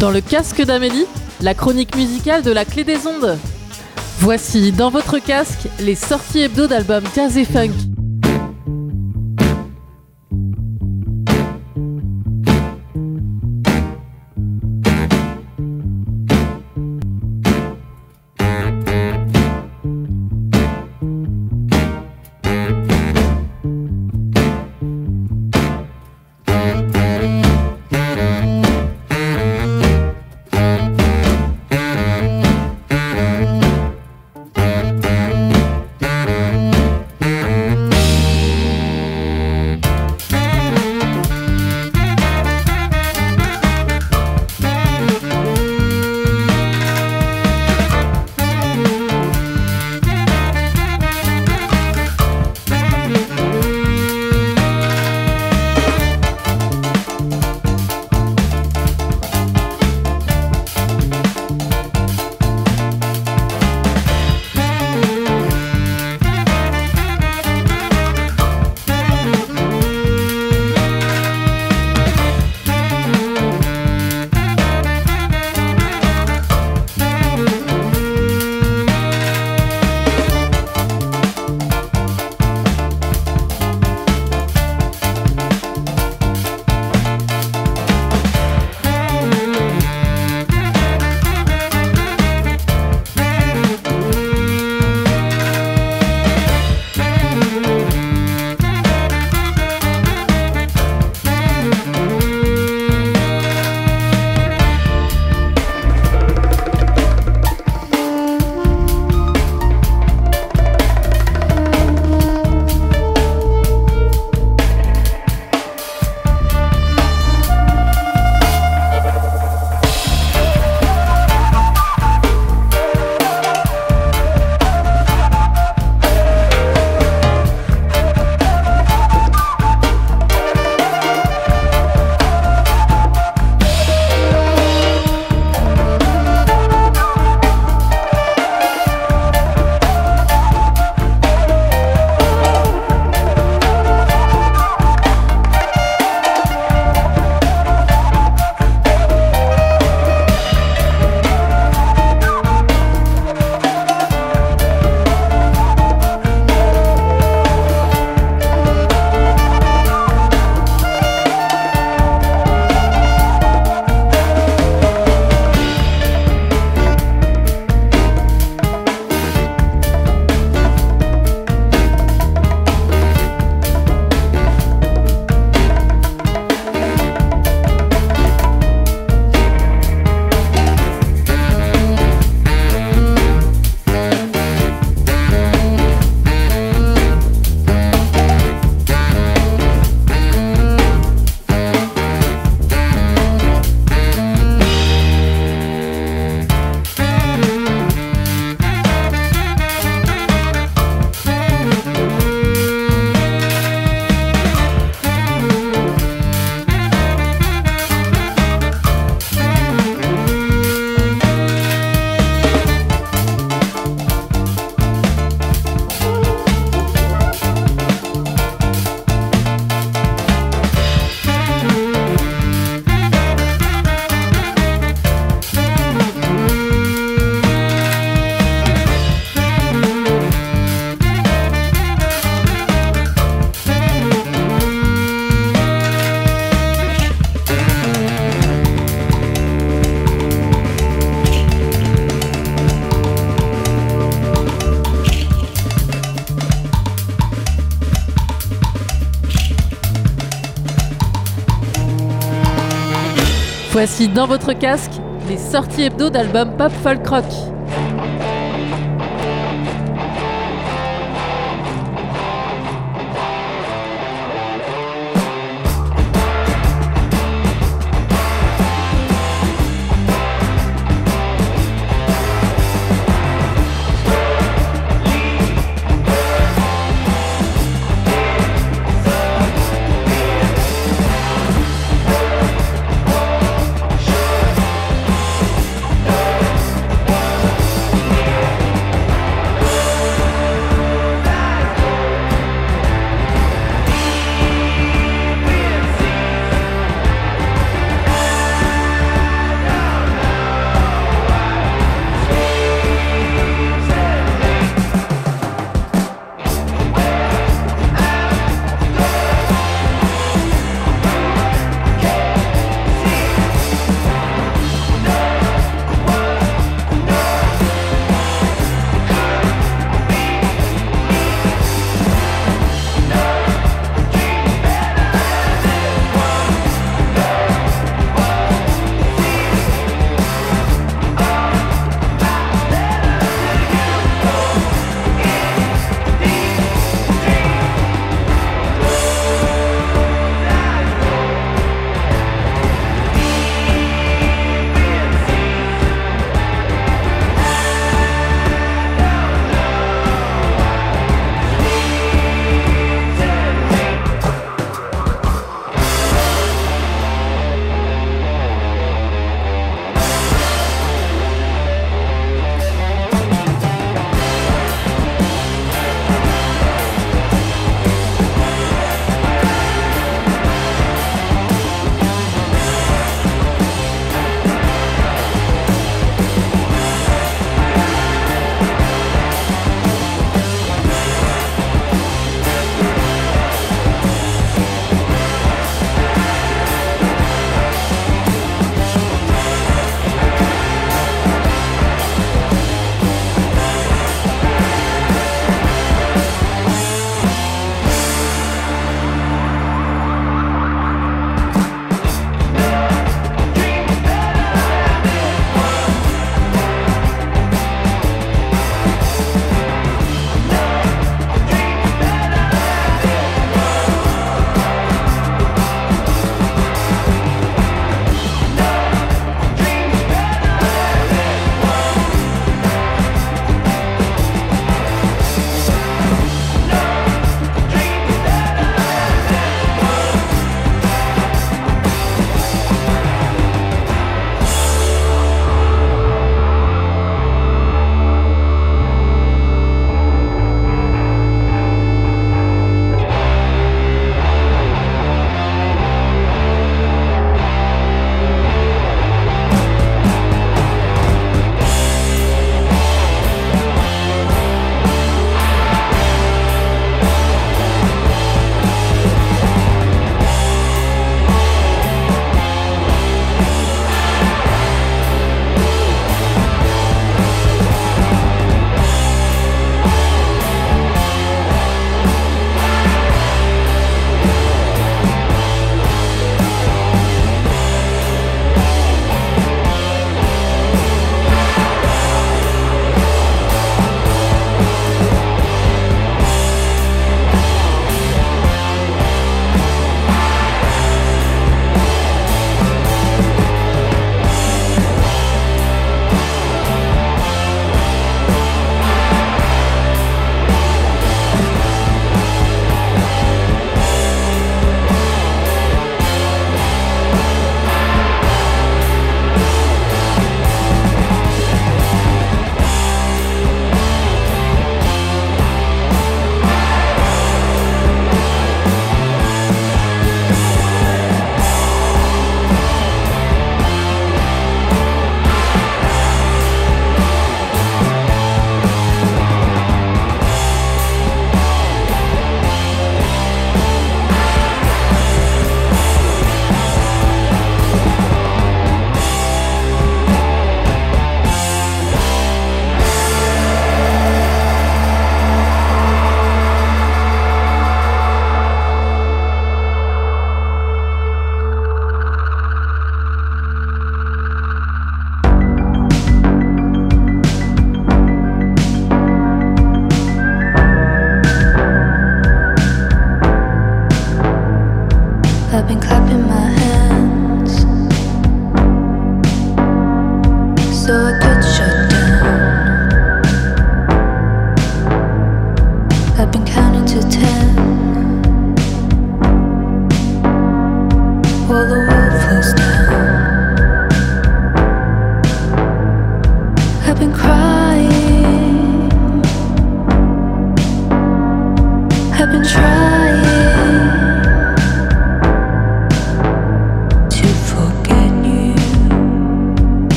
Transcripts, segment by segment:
Dans le casque d'Amélie, la chronique musicale de la clé des ondes. Voici dans votre casque les sorties hebdo d'albums jazz et funk. Voici dans votre casque les sorties hebdo d'albums pop folk rock.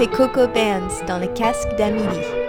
C'est Coco Bands dans le casque d'Amélie.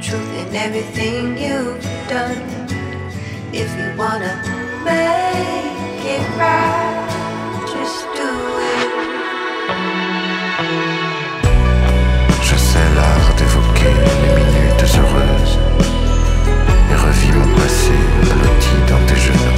truth in everything you've done. If you wanna make it right, just do it. Je sais l'art d'évoquer les minutes heureuses et revis mon passé blotti dans tes genoux.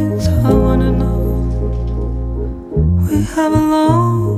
We have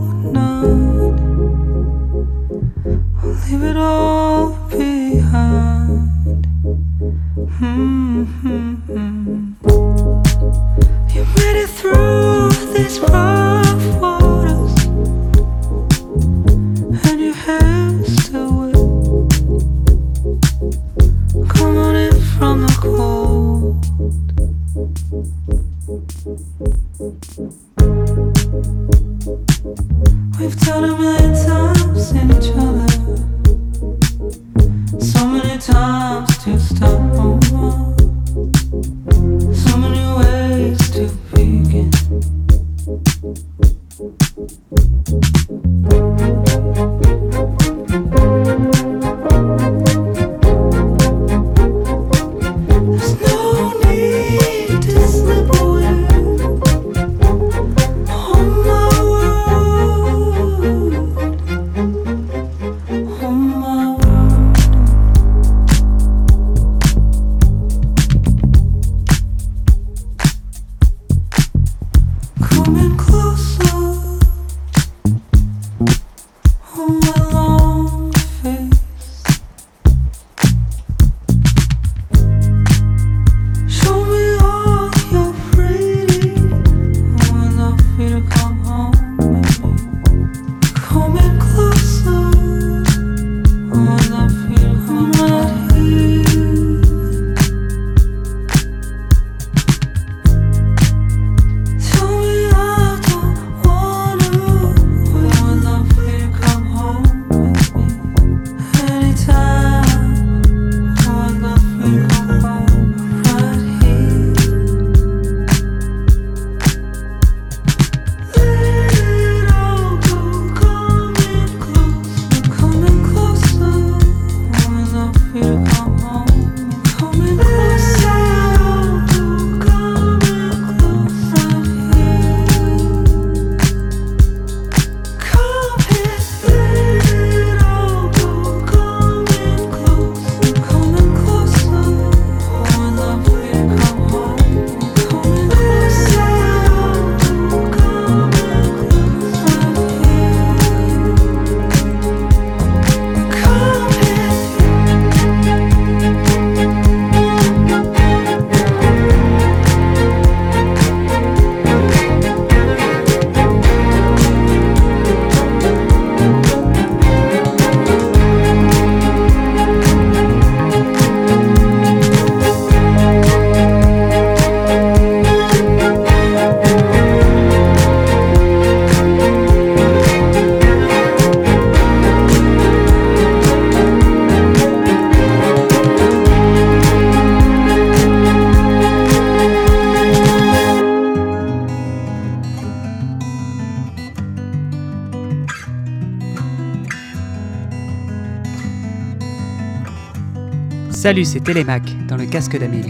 Salut, c'est Télémac dans le casque d'Amélie.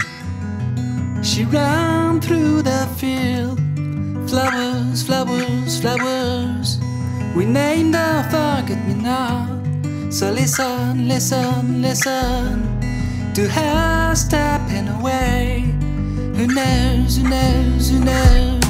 She ran through the field. Flowers, flowers, flowers. We named her Forget Me Not. So listen, listen, listen to her stepping away. Who knows, who knows, who knows?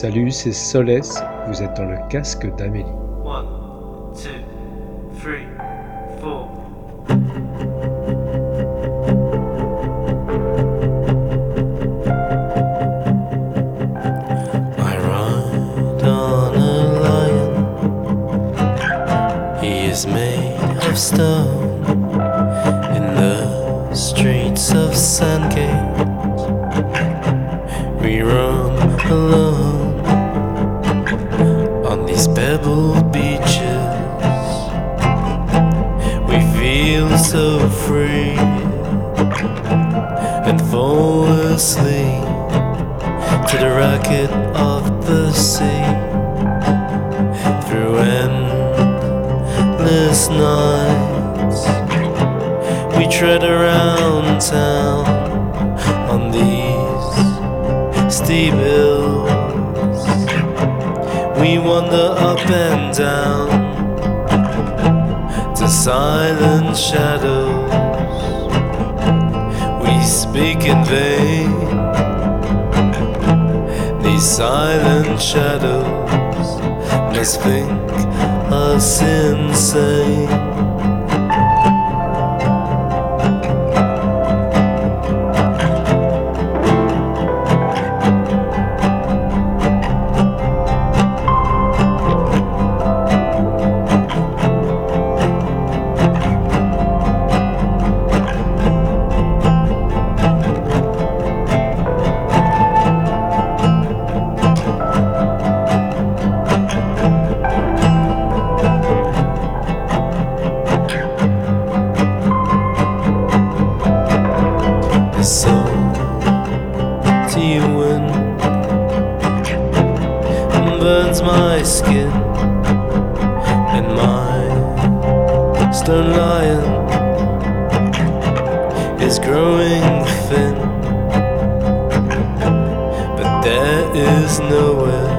Salut, c'est Solès, vous êtes dans le casque d'Amélie. The racket of the sea through endless nights. We tread around town on these steep hills. We wander up and down to silent shadows. We speak in vain. Silent shadows must think us insane. Stone lion is growing thin but there is nowhere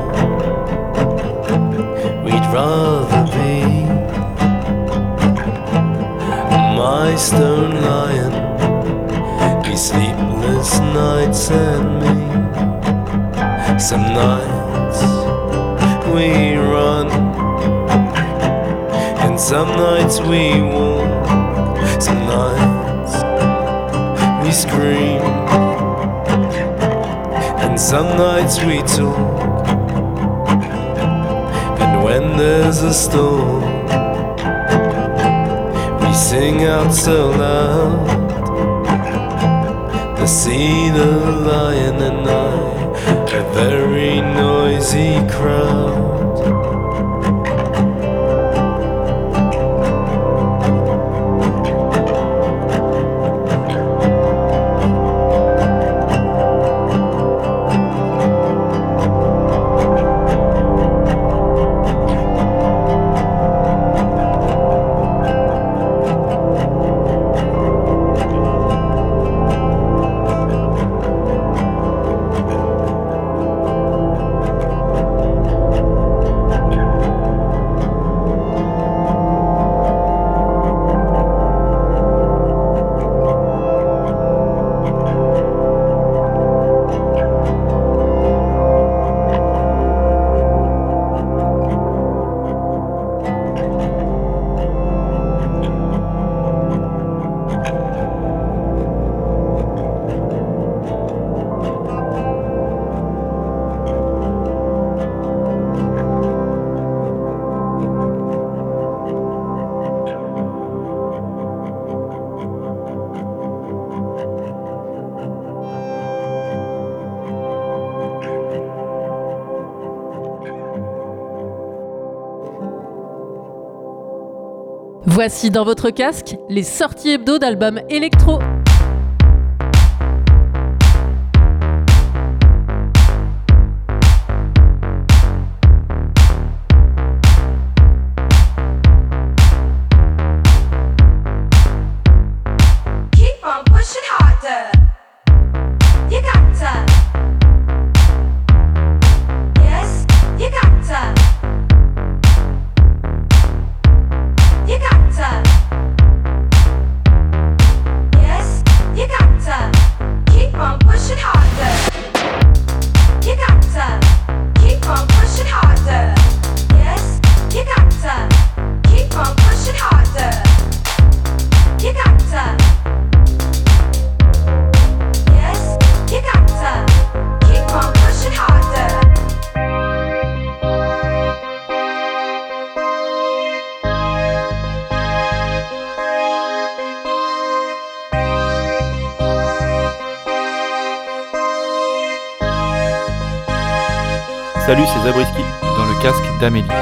we'd rather be my stone lion these sleepless nights and me. Some nights some nights we walk. Some nights we scream, and some nights we talk. And when there's a storm, we sing out so loud the sea, the lion, and I, a very noisy crowd. Voici dans votre casque les sorties hebdo d'albums électro. d'Amélie.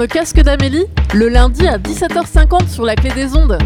Le casque d'Amélie, le lundi à 17h50 sur la clé des ondes.